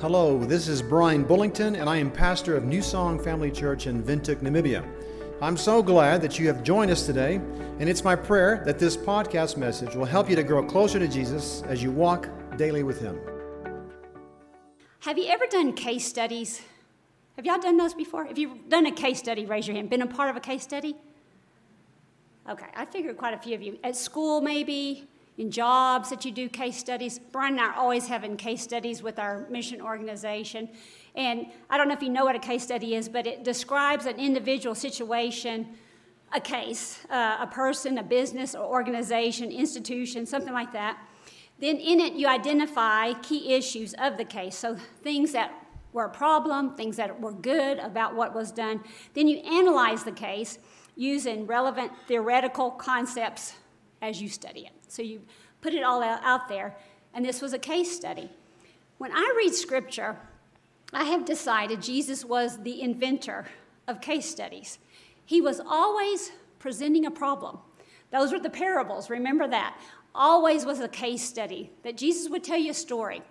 Hello, this is Brian Bullington, and I am pastor of New Song Family Church in Windhoek, Namibia. I'm so glad that you have joined us today, and it's my prayer that this podcast message will help you to grow closer to Jesus as you walk daily with Him. Have you ever done case studies? Have y'all done those before? If you've done a case study, raise your hand. Been a part of a case study? Okay, I figured quite a few of you. At school, maybe, in jobs that you do case studies. Brian and I are always having case studies with our mission organization. And I don't know if you know what a case study is, but it describes an individual situation, a case, uh, a person, a business, or organization, institution, something like that. Then in it, you identify key issues of the case. So things that were a problem, things that were good about what was done. Then you analyze the case using relevant theoretical concepts as you study it. So you put it all out there, and this was a case study. When I read scripture, I have decided Jesus was the inventor of case studies. He was always presenting a problem. Those were the parables, remember that. Always was a case study that Jesus would tell you a story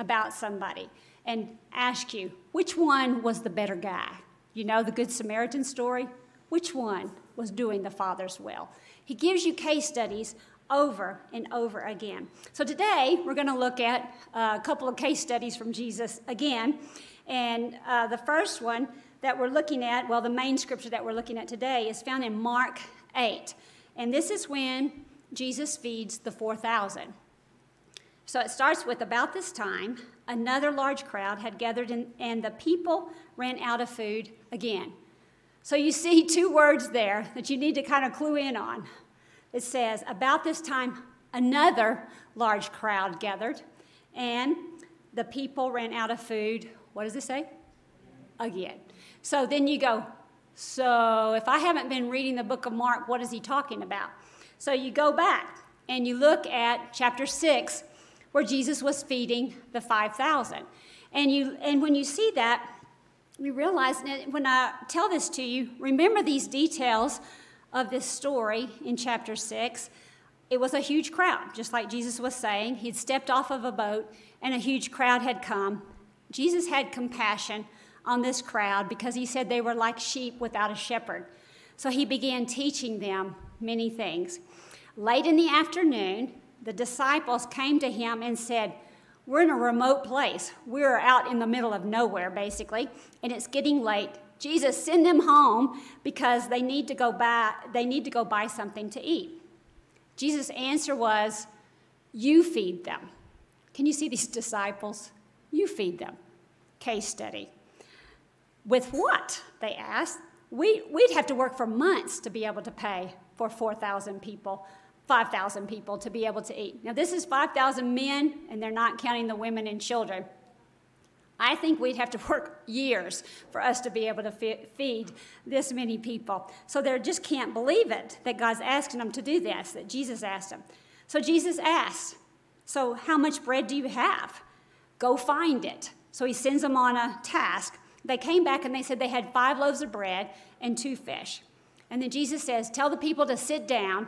about somebody and ask you, which one was the better guy? You know the Good Samaritan story? Which one was doing the Father's will? He gives you case studies over and over again. So today we're going to look at a couple of case studies from Jesus again. And uh, the first one that we're looking at, well, the main scripture that we're looking at today is found in Mark 8. And this is when Jesus feeds the 4,000. So it starts with about this time, another large crowd had gathered, in, and the people ran out of food again. So you see two words there that you need to kind of clue in on. It says, About this time, another large crowd gathered, and the people ran out of food. What does it say? Again. So then you go, So if I haven't been reading the book of Mark, what is he talking about? So you go back and you look at chapter 6 where Jesus was feeding the 5,000. And, you, and when you see that, you realize when I tell this to you, remember these details of this story in chapter 6. It was a huge crowd, just like Jesus was saying. He'd stepped off of a boat, and a huge crowd had come. Jesus had compassion on this crowd because he said they were like sheep without a shepherd. So he began teaching them many things. Late in the afternoon, the disciples came to him and said, We're in a remote place. We're out in the middle of nowhere, basically, and it's getting late. Jesus, send them home because they need to go buy, they need to go buy something to eat. Jesus' answer was, You feed them. Can you see these disciples? You feed them. Case study. With what? They asked. We, we'd have to work for months to be able to pay for 4,000 people, 5,000 people to be able to eat. Now, this is 5,000 men, and they're not counting the women and children. I think we'd have to work years for us to be able to feed this many people. So they just can't believe it that God's asking them to do this, that Jesus asked them. So Jesus asked, So, how much bread do you have? Go find it. So he sends them on a task. They came back and they said they had five loaves of bread and two fish. And then Jesus says, Tell the people to sit down.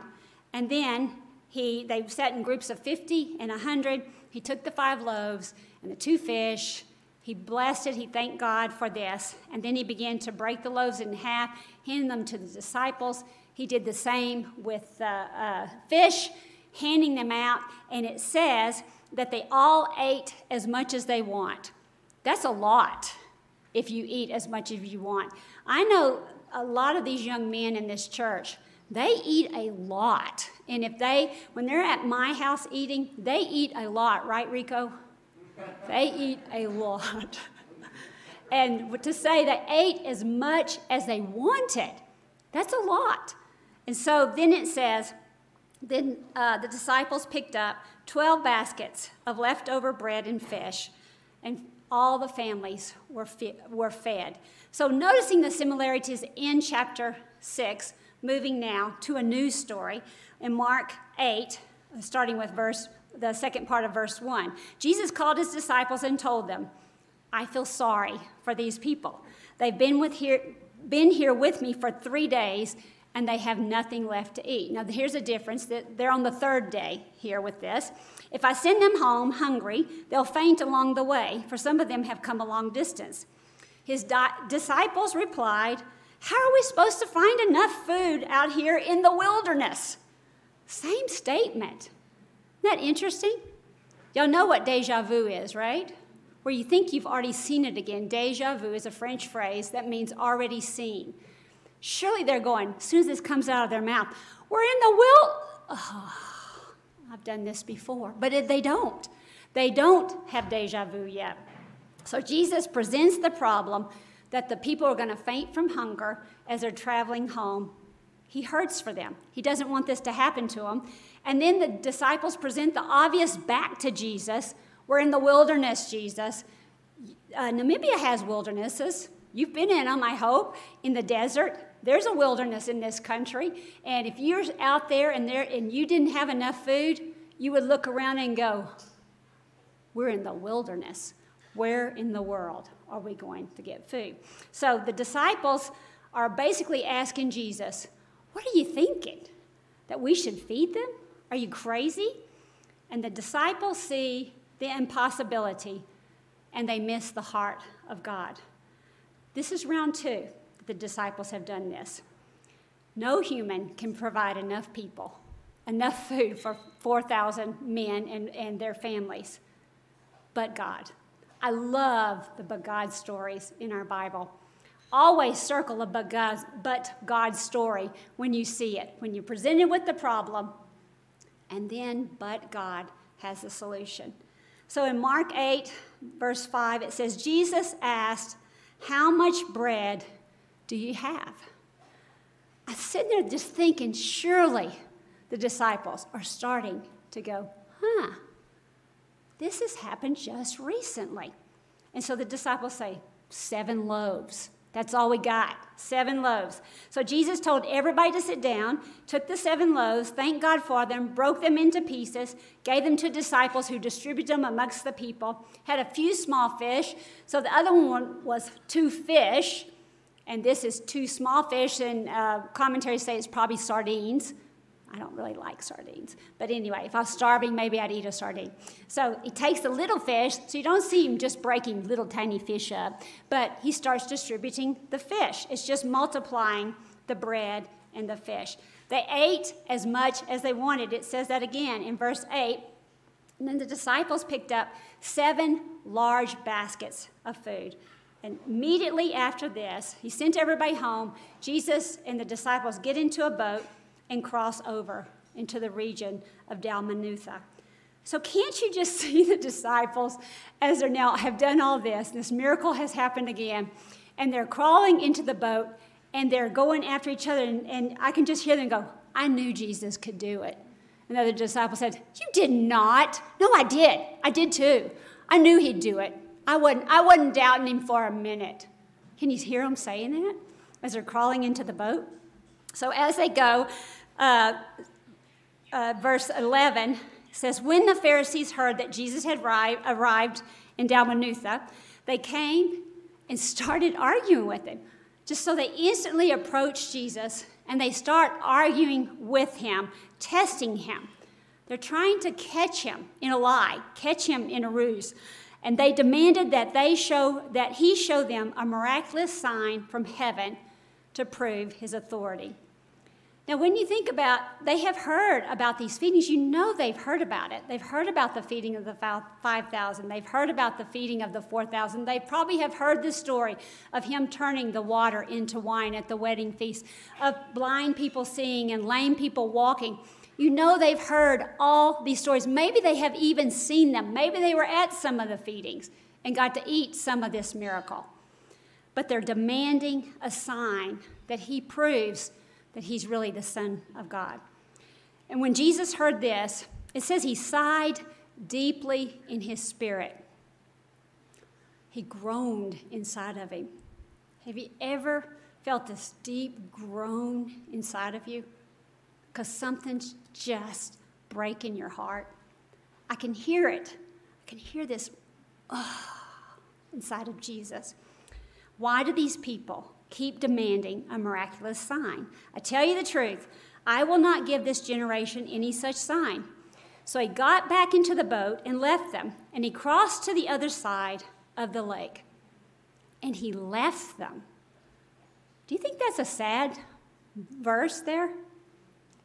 And then he, they sat in groups of 50 and 100. He took the five loaves and the two fish. He blessed it. He thanked God for this. And then he began to break the loaves in half, handing them to the disciples. He did the same with the uh, fish, handing them out. And it says that they all ate as much as they want. That's a lot if you eat as much as you want. I know a lot of these young men in this church, they eat a lot. And if they, when they're at my house eating, they eat a lot, right, Rico? They eat a lot. and to say they ate as much as they wanted, that's a lot. And so then it says, then uh, the disciples picked up 12 baskets of leftover bread and fish, and all the families were, were fed. So, noticing the similarities in chapter 6, moving now to a news story in Mark 8, starting with verse the second part of verse 1. Jesus called his disciples and told them, I feel sorry for these people. They've been with here been here with me for 3 days and they have nothing left to eat. Now, here's a difference that they're on the third day here with this. If I send them home hungry, they'll faint along the way, for some of them have come a long distance. His di- disciples replied, How are we supposed to find enough food out here in the wilderness? Same statement. Isn't that interesting? Y'all know what deja vu is, right? Where you think you've already seen it again. Deja vu is a French phrase that means already seen. Surely they're going, as soon as this comes out of their mouth, we're in the will. Oh, I've done this before. But they don't. They don't have deja vu yet. So Jesus presents the problem that the people are going to faint from hunger as they're traveling home. He hurts for them. He doesn't want this to happen to them. And then the disciples present the obvious back to Jesus. We're in the wilderness, Jesus. Uh, Namibia has wildernesses. You've been in them, I hope, in the desert. There's a wilderness in this country. And if you're out there and, there and you didn't have enough food, you would look around and go, We're in the wilderness. Where in the world are we going to get food? So the disciples are basically asking Jesus, What are you thinking? That we should feed them? Are you crazy? And the disciples see the impossibility and they miss the heart of God. This is round two the disciples have done this. No human can provide enough people, enough food for 4,000 men and, and their families, but God. I love the but God stories in our Bible. Always circle a but God, but God story when you see it, when you're presented with the problem, and then but God has the solution. So in Mark 8, verse 5, it says, Jesus asked, How much bread do you have? I was sitting there just thinking, surely the disciples are starting to go, huh, this has happened just recently. And so the disciples say, seven loaves. That's all we got, seven loaves. So Jesus told everybody to sit down, took the seven loaves, thanked God for them, broke them into pieces, gave them to disciples who distributed them amongst the people, had a few small fish. So the other one was two fish and this is two small fish, and uh, commentaries say it's probably sardines. I don't really like sardines. But anyway, if I was starving, maybe I'd eat a sardine. So he takes the little fish, so you don't see him just breaking little tiny fish up, but he starts distributing the fish. It's just multiplying the bread and the fish. They ate as much as they wanted. It says that again in verse 8. And then the disciples picked up seven large baskets of food. And immediately after this, he sent everybody home. Jesus and the disciples get into a boat and cross over into the region of Dalmanutha. So can't you just see the disciples as they're now have done all this? This miracle has happened again, and they're crawling into the boat and they're going after each other, and, and I can just hear them go, I knew Jesus could do it. Another disciple said, You did not. No, I did. I did too. I knew he'd do it. I wasn't, I wasn't doubting him for a minute. Can you hear them saying that as they're crawling into the boat? So as they go, uh, uh, verse 11 says, When the Pharisees heard that Jesus had arrived, arrived in Dalmanutha, they came and started arguing with him. Just so they instantly approach Jesus and they start arguing with him, testing him. They're trying to catch him in a lie, catch him in a ruse and they demanded that they show that he show them a miraculous sign from heaven to prove his authority. Now, when you think about, they have heard about these feedings, you know they've heard about it. They've heard about the feeding of the 5,000. They've heard about the feeding of the 4,000. They probably have heard the story of him turning the water into wine at the wedding feast, of blind people seeing and lame people walking. You know they've heard all these stories. Maybe they have even seen them. Maybe they were at some of the feedings and got to eat some of this miracle. But they're demanding a sign that he proves that he's really the Son of God. And when Jesus heard this, it says he sighed deeply in his spirit. He groaned inside of him. Have you ever felt this deep groan inside of you? because something's just breaking your heart. I can hear it. I can hear this oh, inside of Jesus. Why do these people keep demanding a miraculous sign. I tell you the truth, I will not give this generation any such sign. So he got back into the boat and left them, and he crossed to the other side of the lake. And he left them. Do you think that's a sad verse there?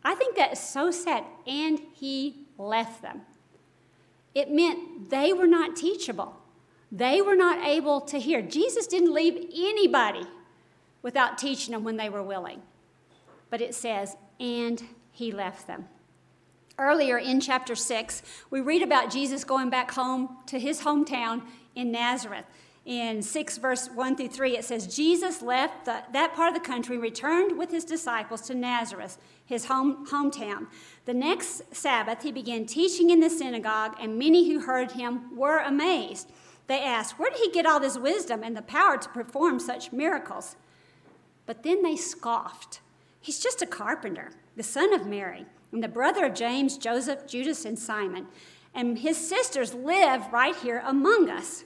I think that is so sad. And he left them. It meant they were not teachable. They were not able to hear. Jesus didn't leave anybody without teaching them when they were willing. But it says, and he left them. Earlier in chapter 6, we read about Jesus going back home to his hometown in Nazareth. In 6 verse 1 through 3, it says, Jesus left the, that part of the country, returned with his disciples to Nazareth, his home, hometown. The next Sabbath, he began teaching in the synagogue, and many who heard him were amazed. They asked, Where did he get all this wisdom and the power to perform such miracles? But then they scoffed. He's just a carpenter, the son of Mary, and the brother of James, Joseph, Judas, and Simon. And his sisters live right here among us.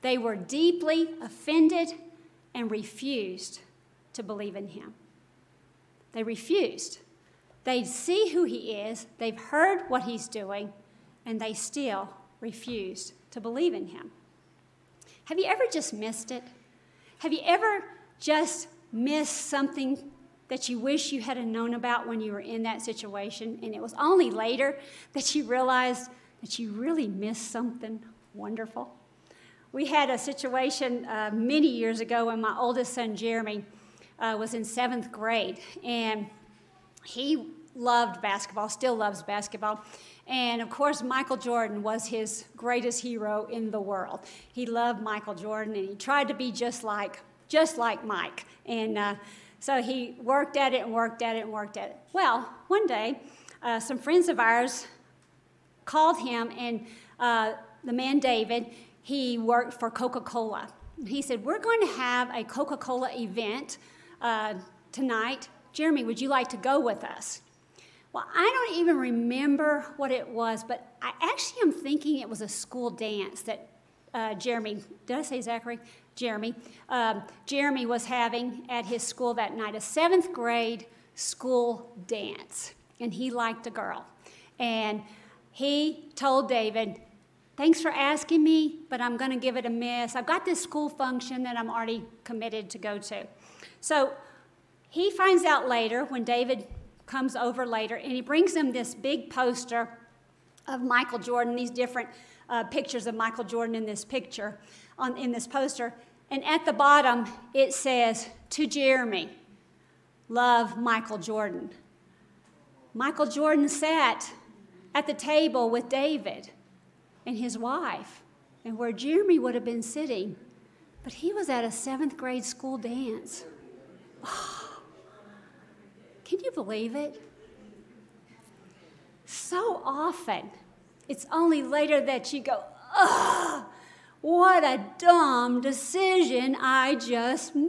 They were deeply offended and refused to believe in him. They refused. They see who he is, they've heard what he's doing, and they still refused to believe in him. Have you ever just missed it? Have you ever just missed something that you wish you had known about when you were in that situation, and it was only later that you realized that you really missed something wonderful? We had a situation uh, many years ago when my oldest son, Jeremy, uh, was in seventh grade, and he loved basketball, still loves basketball. And of course, Michael Jordan was his greatest hero in the world. He loved Michael Jordan, and he tried to be just like, just like Mike. And uh, so he worked at it and worked at it and worked at it. Well, one day, uh, some friends of ours called him, and uh, the man David, he worked for Coca Cola. He said, We're going to have a Coca Cola event uh, tonight. Jeremy, would you like to go with us? Well, I don't even remember what it was, but I actually am thinking it was a school dance that uh, Jeremy, did I say Zachary? Jeremy. Um, Jeremy was having at his school that night a seventh grade school dance, and he liked a girl. And he told David, Thanks for asking me, but I'm going to give it a miss. I've got this school function that I'm already committed to go to. So he finds out later when David comes over later, and he brings him this big poster of Michael Jordan, these different uh, pictures of Michael Jordan in this picture, on, in this poster. And at the bottom, it says, To Jeremy, love Michael Jordan. Michael Jordan sat at the table with David and his wife, and where Jeremy would have been sitting, but he was at a seventh grade school dance. Oh, can you believe it? So often, it's only later that you go, ugh, what a dumb decision I just made.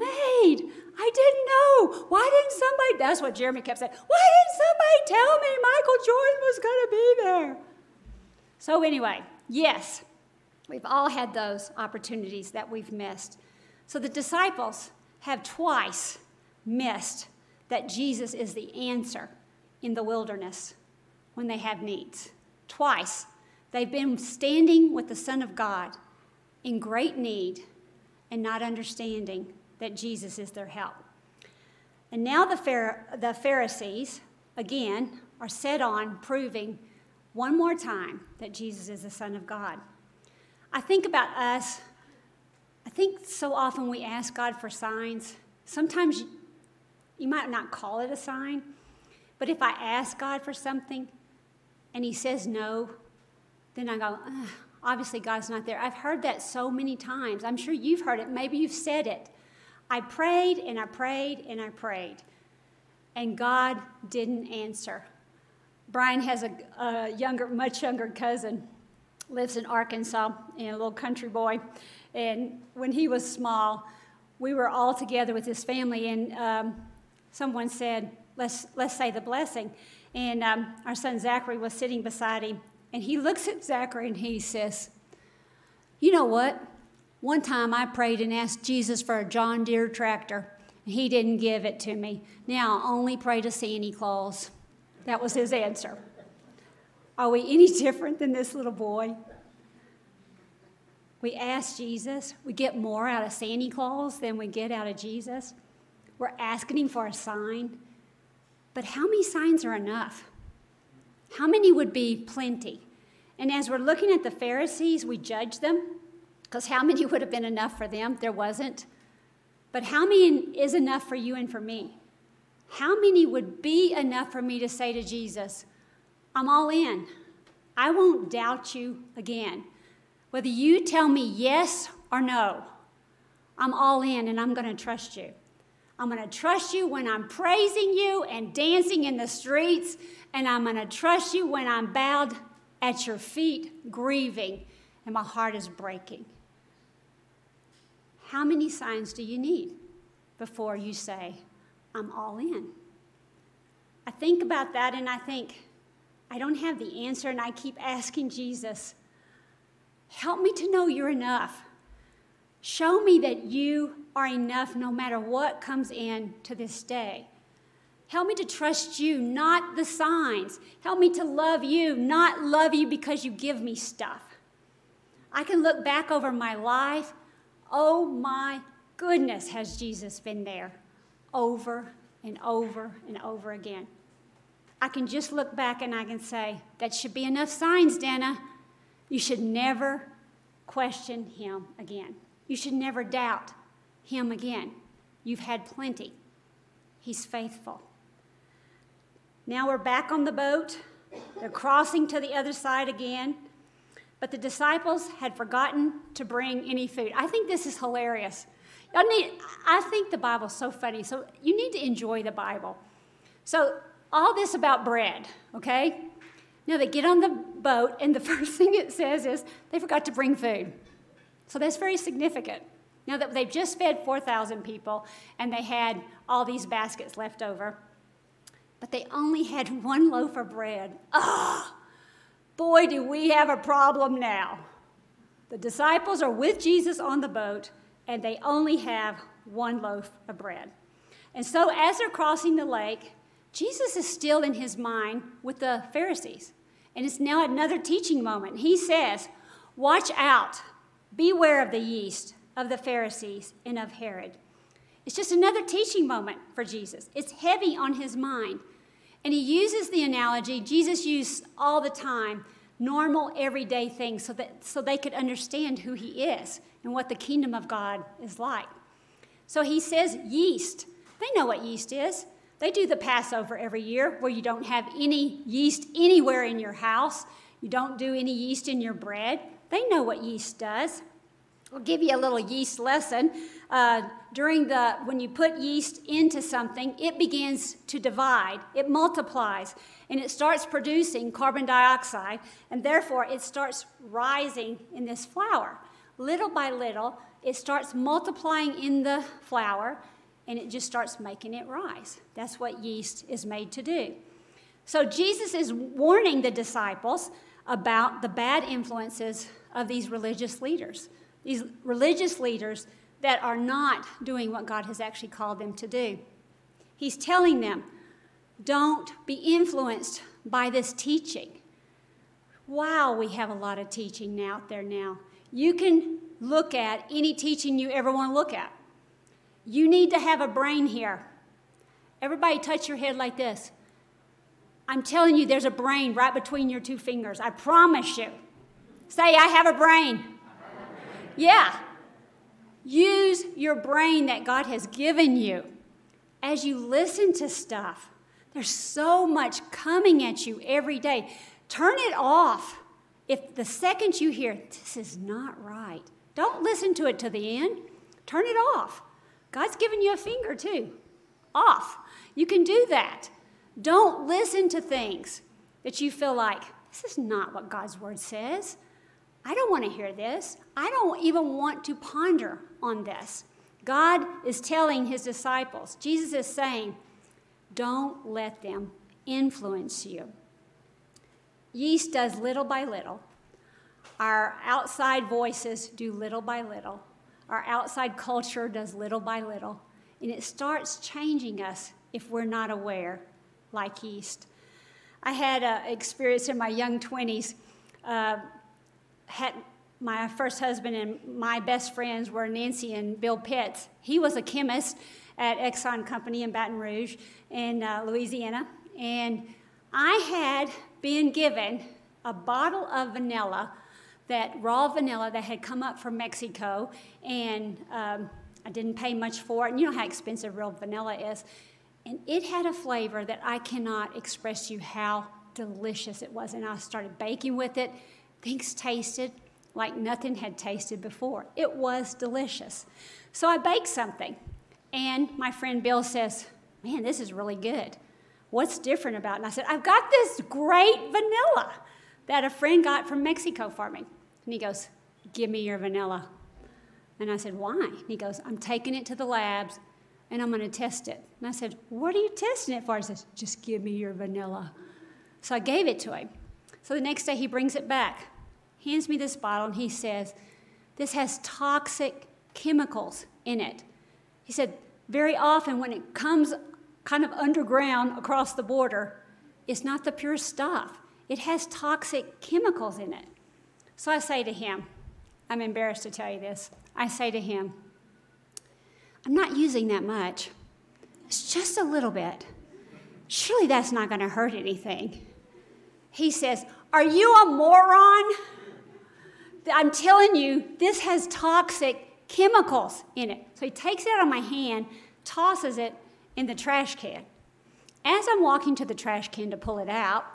I didn't know. Why didn't somebody? That's what Jeremy kept saying. Why didn't somebody tell me Michael Jordan was going to be there? So, anyway, yes, we've all had those opportunities that we've missed. So, the disciples have twice missed that Jesus is the answer in the wilderness when they have needs. Twice, they've been standing with the Son of God in great need and not understanding that Jesus is their help. And now the, the Pharisees, again, are set on proving one more time that Jesus is the Son of God. I think about us, I think so often we ask God for signs. Sometimes you might not call it a sign, but if I ask God for something and He says no, then I go, obviously God's not there. I've heard that so many times. I'm sure you've heard it. Maybe you've said it. I prayed and I prayed and I prayed, and God didn't answer. Brian has a, a younger, much younger cousin, lives in Arkansas, and a little country boy. And when he was small, we were all together with his family, and um, someone said, let's, let's say the blessing. And um, our son Zachary was sitting beside him, and he looks at Zachary and he says, You know what? One time I prayed and asked Jesus for a John Deere tractor, and He didn't give it to me. Now I only pray to Santa Claus. That was his answer. Are we any different than this little boy? We ask Jesus, we get more out of Santa Claus than we get out of Jesus. We're asking him for a sign. But how many signs are enough? How many would be plenty? And as we're looking at the Pharisees, we judge them because how many would have been enough for them? There wasn't. But how many is enough for you and for me? How many would be enough for me to say to Jesus, I'm all in. I won't doubt you again. Whether you tell me yes or no, I'm all in and I'm going to trust you. I'm going to trust you when I'm praising you and dancing in the streets, and I'm going to trust you when I'm bowed at your feet, grieving, and my heart is breaking. How many signs do you need before you say, I'm all in? I think about that and I think, I don't have the answer, and I keep asking Jesus, help me to know you're enough. Show me that you are enough no matter what comes in to this day. Help me to trust you, not the signs. Help me to love you, not love you because you give me stuff. I can look back over my life. Oh my goodness, has Jesus been there over and over and over again. I can just look back and I can say, that should be enough signs, Dana. You should never question him again. You should never doubt him again. You've had plenty. He's faithful. Now we're back on the boat. They're crossing to the other side again. But the disciples had forgotten to bring any food. I think this is hilarious. I, need, I think the Bible's so funny. So you need to enjoy the Bible. So all this about bread, okay? Now they get on the boat, and the first thing it says is they forgot to bring food. So that's very significant. Now that they've just fed 4,000 people and they had all these baskets left over, but they only had one loaf of bread. Oh, boy, do we have a problem now. The disciples are with Jesus on the boat and they only have one loaf of bread. And so as they're crossing the lake, Jesus is still in his mind with the Pharisees. And it's now another teaching moment. He says, Watch out, beware of the yeast of the Pharisees and of Herod. It's just another teaching moment for Jesus. It's heavy on his mind. And he uses the analogy Jesus used all the time normal, everyday things so that so they could understand who he is and what the kingdom of God is like. So he says yeast. They know what yeast is. They do the Passover every year where you don't have any yeast anywhere in your house. You don't do any yeast in your bread. They know what yeast does. I'll give you a little yeast lesson. Uh, during the when you put yeast into something, it begins to divide. It multiplies, and it starts producing carbon dioxide, and therefore it starts rising in this flour. Little by little, it starts multiplying in the flour, and it just starts making it rise. That's what yeast is made to do. So Jesus is warning the disciples about the bad influences of these religious leaders, these religious leaders that are not doing what God has actually called them to do. He's telling them, don't be influenced by this teaching. Wow, we have a lot of teaching out there now. You can look at any teaching you ever want to look at. You need to have a brain here. Everybody, touch your head like this. I'm telling you, there's a brain right between your two fingers. I promise you. Say, I have a brain. Yeah. Use your brain that God has given you as you listen to stuff. There's so much coming at you every day. Turn it off. If the second you hear, this is not right, don't listen to it to the end. Turn it off. God's given you a finger too. Off. You can do that. Don't listen to things that you feel like, this is not what God's word says. I don't want to hear this. I don't even want to ponder on this. God is telling his disciples, Jesus is saying, don't let them influence you. Yeast does little by little. Our outside voices do little by little. Our outside culture does little by little. and it starts changing us if we're not aware, like yeast. I had an experience in my young 20s. Uh, had my first husband and my best friends were Nancy and Bill Pitts. He was a chemist at Exxon Company in Baton Rouge in uh, Louisiana. And I had been given a bottle of vanilla, that raw vanilla that had come up from Mexico, and um, I didn't pay much for it. And you know how expensive real vanilla is. And it had a flavor that I cannot express to you how delicious it was. And I started baking with it. Things tasted like nothing had tasted before. It was delicious. So I baked something. And my friend Bill says, Man, this is really good. What's different about it? And I said, I've got this great vanilla that a friend got from Mexico me. And he goes, Give me your vanilla. And I said, Why? And he goes, I'm taking it to the labs and I'm going to test it. And I said, What are you testing it for? He says, Just give me your vanilla. So I gave it to him. So the next day he brings it back, hands me this bottle, and he says, This has toxic chemicals in it. He said, Very often when it comes kind of underground across the border, it's not the pure stuff. It has toxic chemicals in it. So I say to him, I'm embarrassed to tell you this. I say to him, I'm not using that much. It's just a little bit. Surely that's not going to hurt anything. He says, Are you a moron? I'm telling you, this has toxic chemicals in it. So he takes it out of my hand, tosses it in the trash can. As I'm walking to the trash can to pull it out,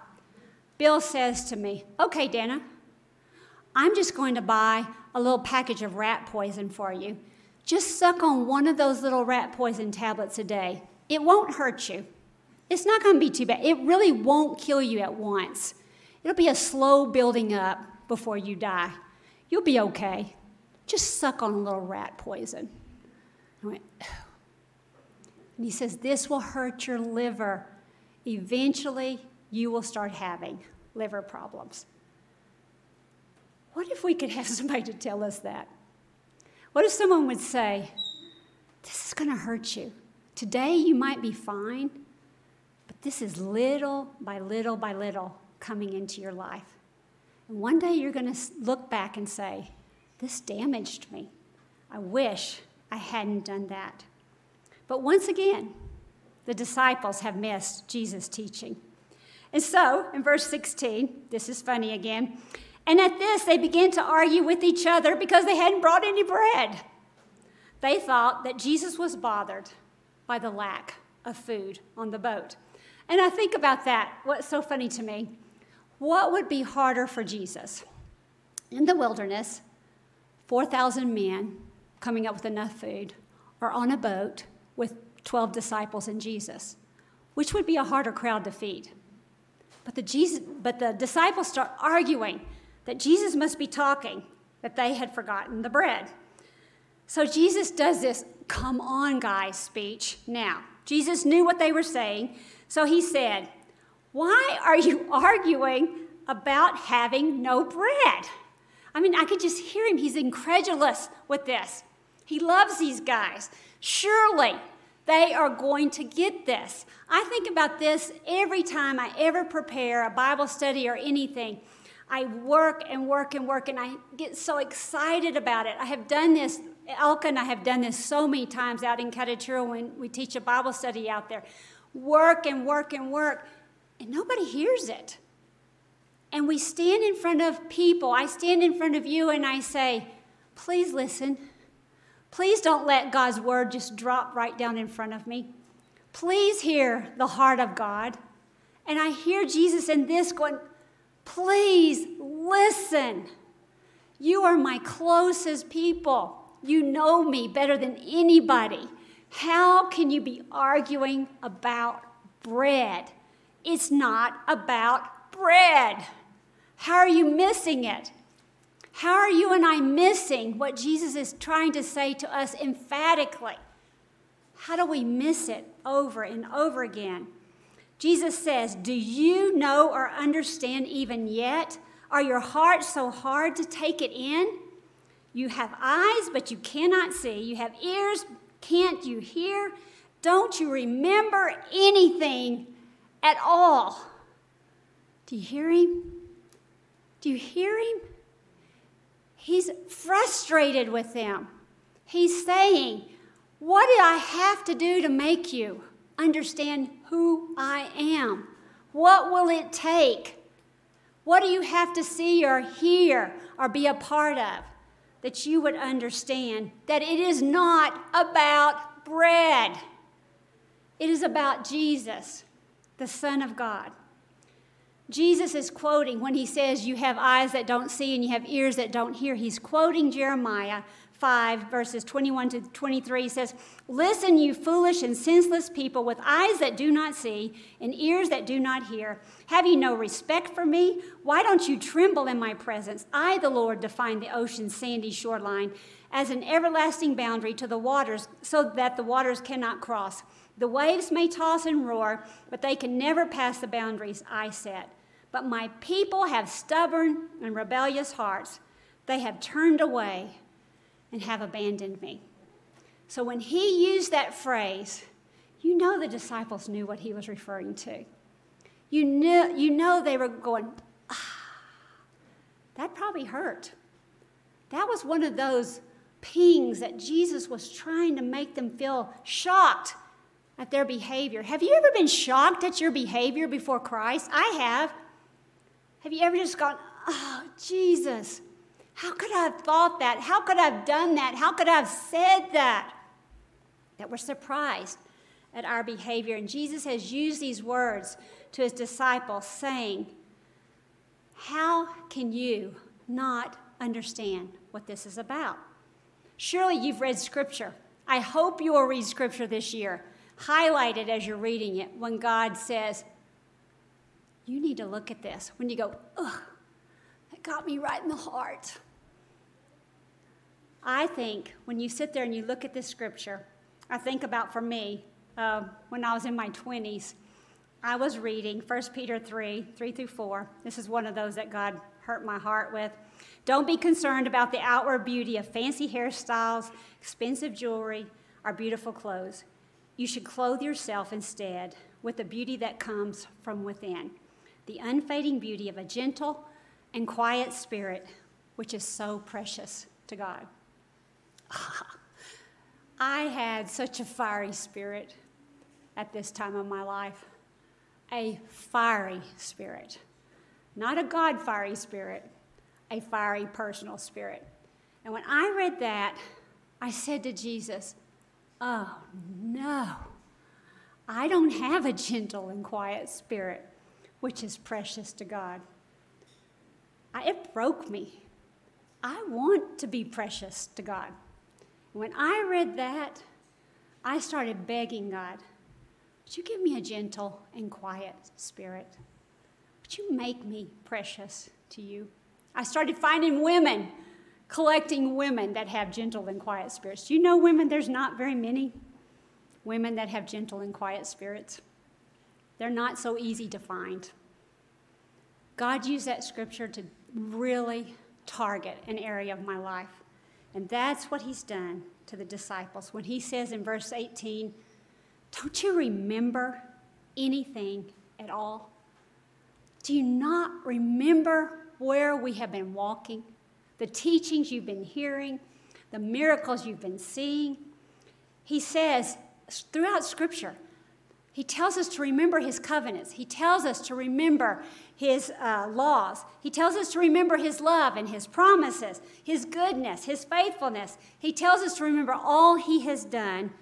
Bill says to me, Okay, Dana, I'm just going to buy a little package of rat poison for you. Just suck on one of those little rat poison tablets a day. It won't hurt you. It's not going to be too bad. It really won't kill you at once. It'll be a slow building up before you die. You'll be okay. Just suck on a little rat poison. I went, and he says, This will hurt your liver. Eventually, you will start having liver problems. What if we could have somebody to tell us that? What if someone would say, This is going to hurt you? Today you might be fine, this is little by little by little coming into your life. And one day you're going to look back and say, This damaged me. I wish I hadn't done that. But once again, the disciples have missed Jesus' teaching. And so, in verse 16, this is funny again. And at this, they began to argue with each other because they hadn't brought any bread. They thought that Jesus was bothered by the lack of food on the boat. And I think about that. What's so funny to me? What would be harder for Jesus? In the wilderness, 4,000 men coming up with enough food, or on a boat with 12 disciples and Jesus, which would be a harder crowd to feed. But the, Jesus, but the disciples start arguing that Jesus must be talking, that they had forgotten the bread. So Jesus does this, come on, guys, speech. Now, Jesus knew what they were saying, so he said, Why are you arguing about having no bread? I mean, I could just hear him. He's incredulous with this. He loves these guys. Surely they are going to get this. I think about this every time I ever prepare a Bible study or anything. I work and work and work, and I get so excited about it. I have done this, Elka and I have done this so many times out in Katutura when we teach a Bible study out there. Work and work and work, and nobody hears it. And we stand in front of people. I stand in front of you and I say, please listen. Please don't let God's word just drop right down in front of me. Please hear the heart of God. And I hear Jesus in this going, Please listen. You are my closest people. You know me better than anybody. How can you be arguing about bread? It's not about bread. How are you missing it? How are you and I missing what Jesus is trying to say to us emphatically? How do we miss it over and over again? Jesus says, Do you know or understand even yet? Are your hearts so hard to take it in? You have eyes, but you cannot see. You have ears, Can't you hear? Don't you remember anything at all? Do you hear him? Do you hear him? He's frustrated with them. He's saying, What did I have to do to make you understand who I am? What will it take? What do you have to see or hear or be a part of that you would understand that it is not about bread? It is about Jesus, the Son of God. Jesus is quoting when he says, You have eyes that don't see and you have ears that don't hear. He's quoting Jeremiah 5, verses 21 to 23 says, Listen, you foolish and senseless people with eyes that do not see and ears that do not hear. Have you no respect for me? Why don't you tremble in my presence? I, the Lord, define the ocean's sandy shoreline as an everlasting boundary to the waters so that the waters cannot cross. The waves may toss and roar, but they can never pass the boundaries I set. But my people have stubborn and rebellious hearts. They have turned away and have abandoned me. So when he used that phrase, you know the disciples knew what he was referring to. You, knew, you know they were going, ah, that probably hurt. That was one of those pings that Jesus was trying to make them feel shocked at their behavior. Have you ever been shocked at your behavior before Christ? I have. Have you ever just gone, oh, Jesus, how could I have thought that? How could I have done that? How could I have said that? That we're surprised at our behavior. And Jesus has used these words to his disciples, saying, How can you not understand what this is about? Surely you've read Scripture. I hope you will read Scripture this year highlight it as you're reading it when God says, You need to look at this. When you go, Ugh, that got me right in the heart. I think when you sit there and you look at this scripture, I think about for me, uh, when I was in my 20s, I was reading 1 Peter 3 3 through 4. This is one of those that God hurt my heart with. Don't be concerned about the outward beauty of fancy hairstyles, expensive jewelry, or beautiful clothes. You should clothe yourself instead with the beauty that comes from within, the unfading beauty of a gentle and quiet spirit, which is so precious to God. I had such a fiery spirit at this time of my life. A fiery spirit. Not a God fiery spirit, a fiery personal spirit. And when I read that, I said to Jesus, Oh, no. I don't have a gentle and quiet spirit, which is precious to God. I, it broke me. I want to be precious to God. When I read that, I started begging God, would you give me a gentle and quiet spirit? Would you make me precious to you? I started finding women collecting women that have gentle and quiet spirits. Do you know women? There's not very many women that have gentle and quiet spirits. They're not so easy to find. God used that scripture to really target an area of my life. And that's what he's done to the disciples when he says in verse 18, Don't you remember anything at all? Do you not remember where we have been walking? the teachings you've been hearing, the miracles you've been seeing. He says throughout Scripture, he tells us to remember his covenants. He tells us to remember his uh, laws. He tells us to remember his love and his promises, his goodness, his faithfulness. He tells us to remember all he has done,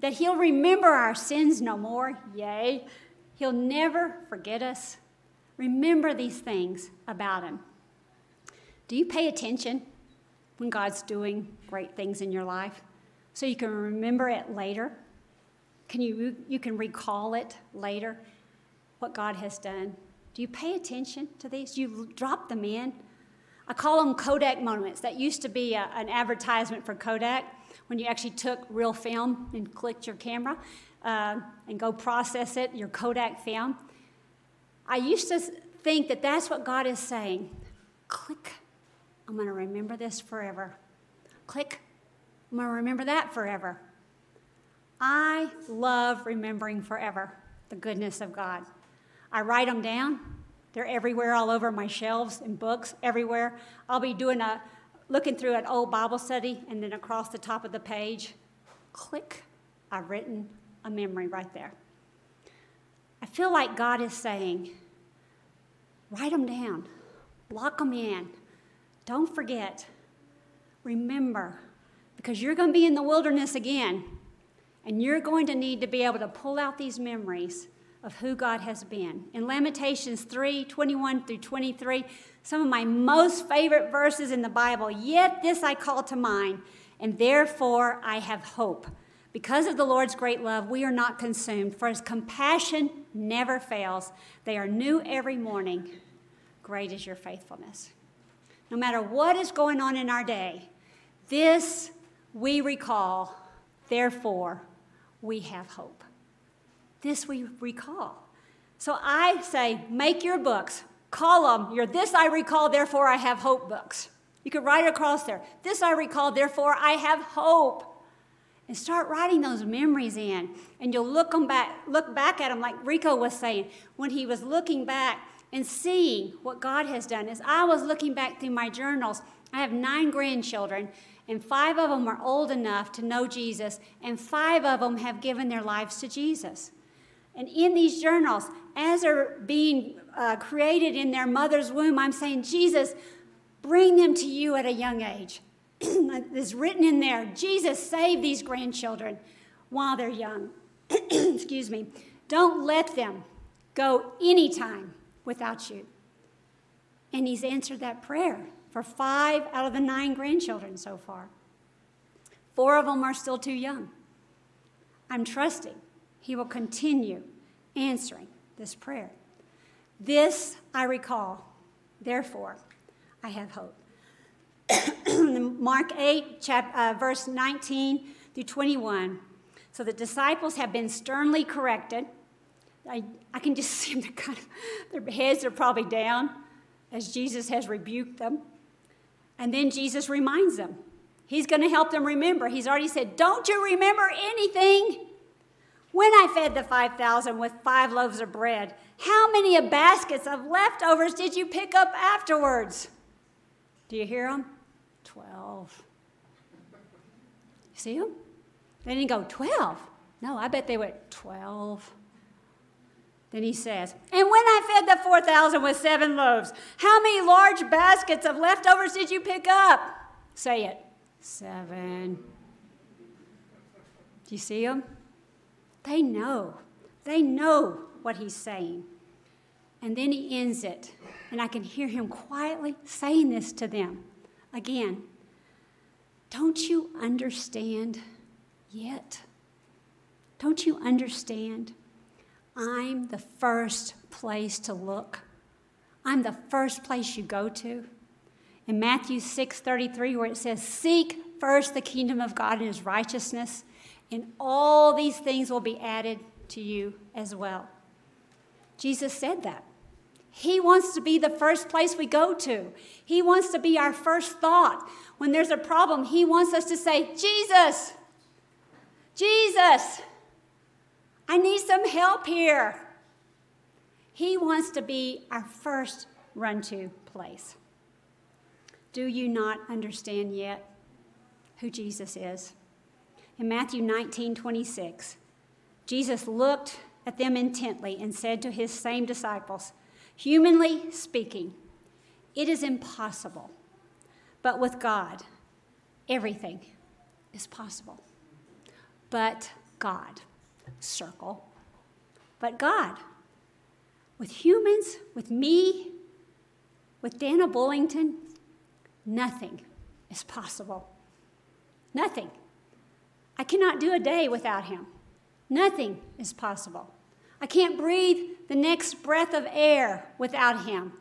that he'll remember our sins no more. Yea, he'll never forget us. Remember these things about him. Do you pay attention when God's doing great things in your life so you can remember it later? Can you, you can recall it later, what God has done? Do you pay attention to these? Do you drop them in? I call them Kodak moments. That used to be a, an advertisement for Kodak when you actually took real film and clicked your camera uh, and go process it, your Kodak film. I used to think that that's what God is saying. Click I'm going to remember this forever. Click. I'm going to remember that forever. I love remembering forever the goodness of God. I write them down. They're everywhere, all over my shelves and books, everywhere. I'll be doing a, looking through an old Bible study, and then across the top of the page, click, I've written a memory right there. I feel like God is saying, write them down, lock them in, don't forget, remember, because you're going to be in the wilderness again, and you're going to need to be able to pull out these memories of who God has been. In Lamentations 3 21 through 23, some of my most favorite verses in the Bible, yet this I call to mind, and therefore I have hope. Because of the Lord's great love, we are not consumed, for his compassion never fails. They are new every morning. Great is your faithfulness. No matter what is going on in our day, this we recall, therefore we have hope. This we recall. So I say, make your books, call them your This I Recall, Therefore I Have Hope books. You could write across there, This I Recall, Therefore I Have Hope and start writing those memories in. And you'll look them back, look back at them like Rico was saying when he was looking back and seeing what God has done. As I was looking back through my journals, I have nine grandchildren, and five of them are old enough to know Jesus, and five of them have given their lives to Jesus. And in these journals, as they're being uh, created in their mother's womb, I'm saying, Jesus, bring them to you at a young age. it's written in there Jesus saved these grandchildren while they're young. Excuse me. Don't let them go anytime without you. And he's answered that prayer for five out of the nine grandchildren so far. Four of them are still too young. I'm trusting he will continue answering this prayer. This I recall, therefore I have hope. Mark 8, chap, uh, verse 19 through 21. So the disciples have been sternly corrected. I, I can just see them, kind of, their heads are probably down as Jesus has rebuked them. And then Jesus reminds them. He's going to help them remember. He's already said, Don't you remember anything? When I fed the 5,000 with five loaves of bread, how many baskets of leftovers did you pick up afterwards? Do you hear them? 12. See them? They didn't go, 12. No, I bet they went, 12. Then he says, And when I fed the 4,000 with seven loaves, how many large baskets of leftovers did you pick up? Say it. Seven. Do you see them? They know. They know what he's saying. And then he ends it. And I can hear him quietly saying this to them. Again, don't you understand yet? Don't you understand? I'm the first place to look. I'm the first place you go to. In Matthew 6:33 where it says seek first the kingdom of God and his righteousness and all these things will be added to you as well. Jesus said that. He wants to be the first place we go to. He wants to be our first thought. When there's a problem, He wants us to say, Jesus, Jesus, I need some help here. He wants to be our first run to place. Do you not understand yet who Jesus is? In Matthew 19 26, Jesus looked at them intently and said to his same disciples, Humanly speaking, it is impossible. But with God, everything is possible. But God, circle. But God, with humans, with me, with Dana Bullington, nothing is possible. Nothing. I cannot do a day without him. Nothing is possible. I can't breathe the next breath of air without Him.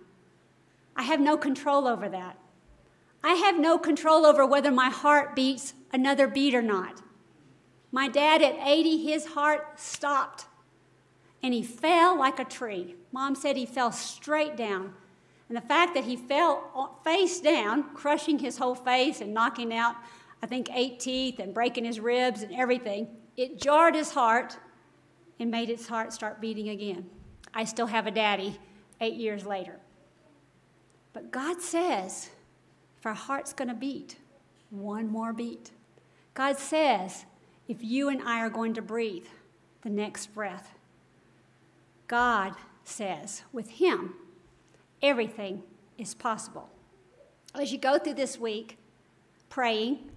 I have no control over that. I have no control over whether my heart beats another beat or not. My dad at 80, his heart stopped and he fell like a tree. Mom said he fell straight down. And the fact that he fell uh, face down, crushing his whole face and knocking out, I think, eight teeth and breaking his ribs and everything, It jarred his heart and made his heart start beating again. I still have a daddy eight years later. But God says, if our heart's going to beat, one more beat. God says, if you and I are going to breathe the next breath, God says, with Him, everything is possible. As you go through this week, praying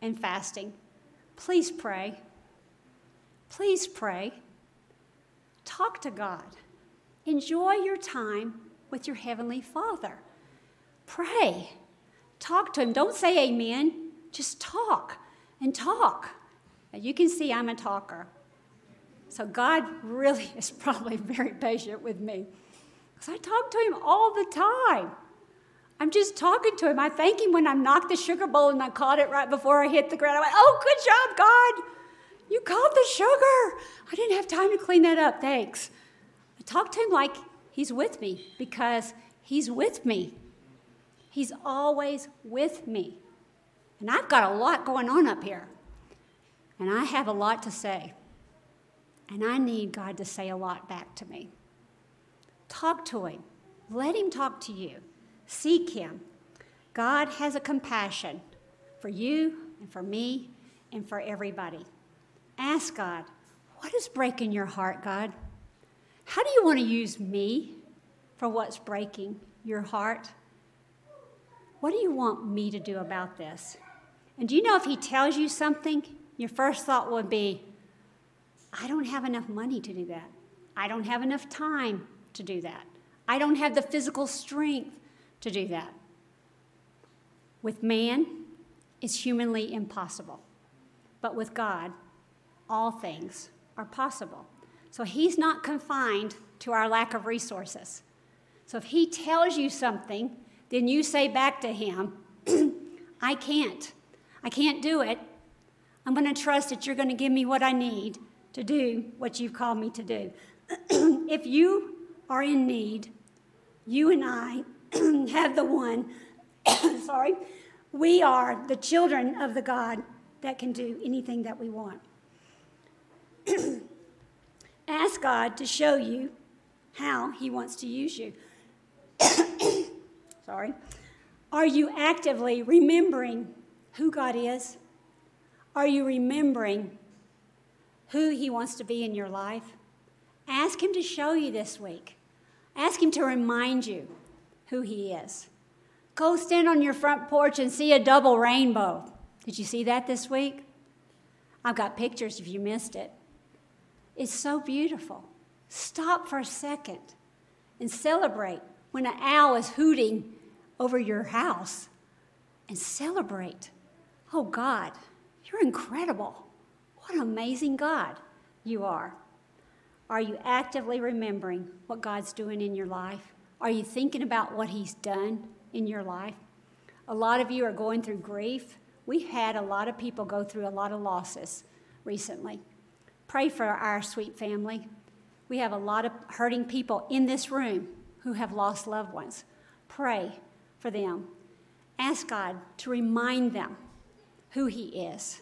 and fasting, please pray. Please pray. Talk to God. Enjoy your time with your Heavenly Father. Pray. Talk to Him. Don't say amen, just talk and talk. Now, you can see I'm a talker. So God really is probably very patient with me. Because I talk to Him all the time. I'm just talking to Him. I thank Him when I knocked the sugar bowl and I caught it right before I hit the ground. I went, Oh, good job, God. You caught the sugar. I didn't have time to clean that up. Thanks. I talk to Him like He's with me because He's with me. He's always with me. And I've got a lot going on up here. And I have a lot to say. And I need God to say a lot back to me. Talk to Him. Let Him talk to you. Seek Him. God has a compassion for you and for me and for everybody. Ask God, what is breaking your heart, God? How do you want to use me for what's breaking your heart? What do you want me to do about this? And do you know if He tells you something, your first thought would be, I don't have enough money to do that. I don't have enough time to do that. I don't have the physical strength to do that. With man, it's humanly impossible. But with God, all things are possible. So he's not confined to our lack of resources. So if he tells you something, then you say back to him, I can't. I can't do it. I'm going to trust that you're going to give me what I need to do what you've called me to do. if you are in need, you and I have the one, sorry, we are the children of the God that can do anything that we want. Ask God to show you how He wants to use you. sorry. Are you actively remembering who God is? Are you remembering who He wants to be in your life? Ask Him to show you this week. Ask Him to remind you who He is. Go stand on your front porch and see a double rainbow. Did you see that this week? I've got pictures if you missed it. It's so beautiful. Stop for a second and celebrate when an owl is hooting over your house and celebrate. Oh, God, you're incredible. What an amazing God you are. Are you actively remembering what God's doing in your life? Are you thinking about what He's done in your life? A lot of you are going through grief. We've had a lot of people go through a lot of losses recently. Pray for our sweet family. We have a lot of hurting people in this room who have lost loved ones. Pray for them. Ask God to remind them who He is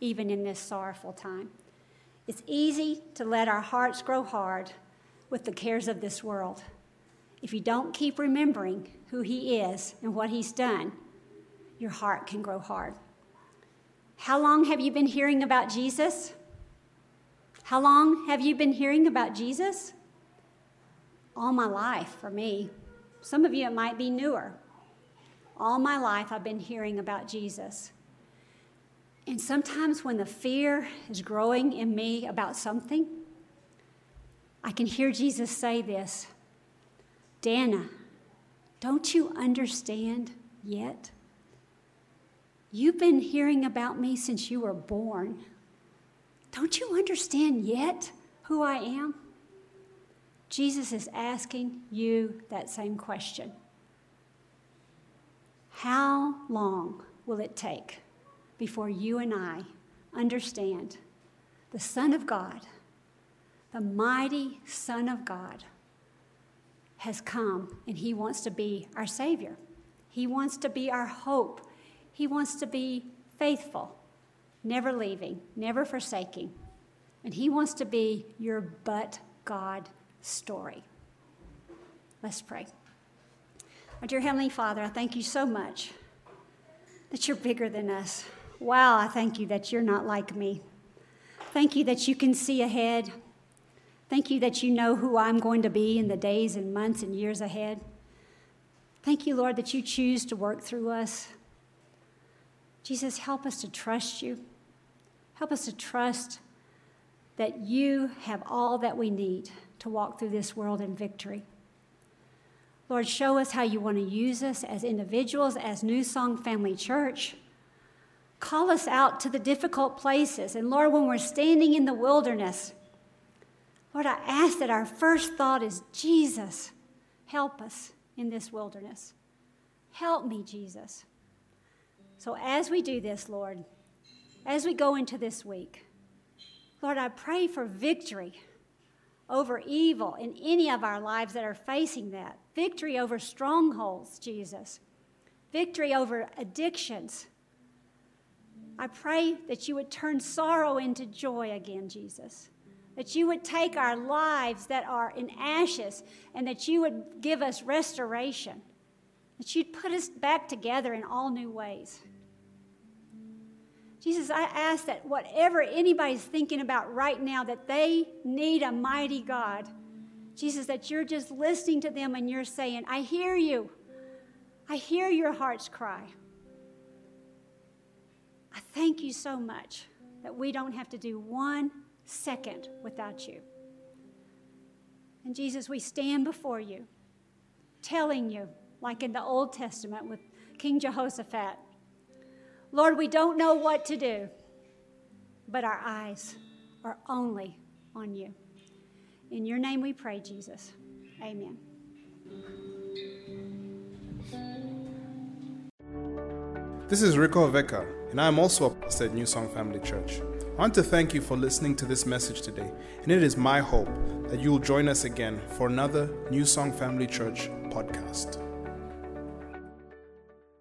even in this sorrowful time. It's easy to let our hearts grow hard with the cares of this world. If you don't keep remembering who He is and what He's done, your heart can grow hard. How long have you been hearing about Jesus? How long have you been hearing about Jesus? All my life for me. Some of you, it might be newer. All my life, I've been hearing about Jesus. And sometimes when the fear is growing in me about something, I can hear Jesus say this Dana, don't you understand yet? You've been hearing about me since you were born. Don't you understand yet who I am? Jesus is asking you that same question. How long will it take before you and I understand the Son of God, the mighty Son of God, has come and He wants to be our Savior. He wants to be our hope. He wants to be faithful, never leaving, never forsaking, And He wants to be your but God story. Let's pray. Our dear Heavenly Father, I thank you so much that you're bigger than us. Wow, I thank you that you're not like me. Thank you that you can see ahead. Thank you that you know who I'm going to be in the days and months and years ahead. Thank you, Lord, that you choose to work through us. Jesus, help us to trust you. Help us to trust that you have all that we need to walk through this world in victory. Lord, show us how you want to use us as individuals, as New Song Family Church. Call us out to the difficult places. And Lord, when we're standing in the wilderness, Lord, I ask that our first thought is Jesus, help us in this wilderness. Help me, Jesus. So as we do this, Lord, as we go into this week, Lord, I pray for victory over evil in any of our lives that are facing that. Victory over strongholds, Jesus. Victory over addictions. I pray that you would turn sorrow into joy again, Jesus. That you would take our lives that are in ashes and that you would give us restoration. That you'd put us back together in all new ways. Jesus, I ask that whatever anybody's thinking about right now, that they need a mighty God. Jesus, that you're just listening to them and you're saying, I hear you. I hear your heart's cry. I thank you so much that we don't have to do one second without you. And Jesus, we stand before you, telling you, like in the Old Testament with King Jehoshaphat, Lord, we don't know what to do, but our eyes are only on you. In your name we pray, Jesus. Amen. This is Rico Veka, and I am also a pastor at New Song Family Church. I want to thank you for listening to this message today, and it is my hope that you will join us again for another New Song Family Church podcast.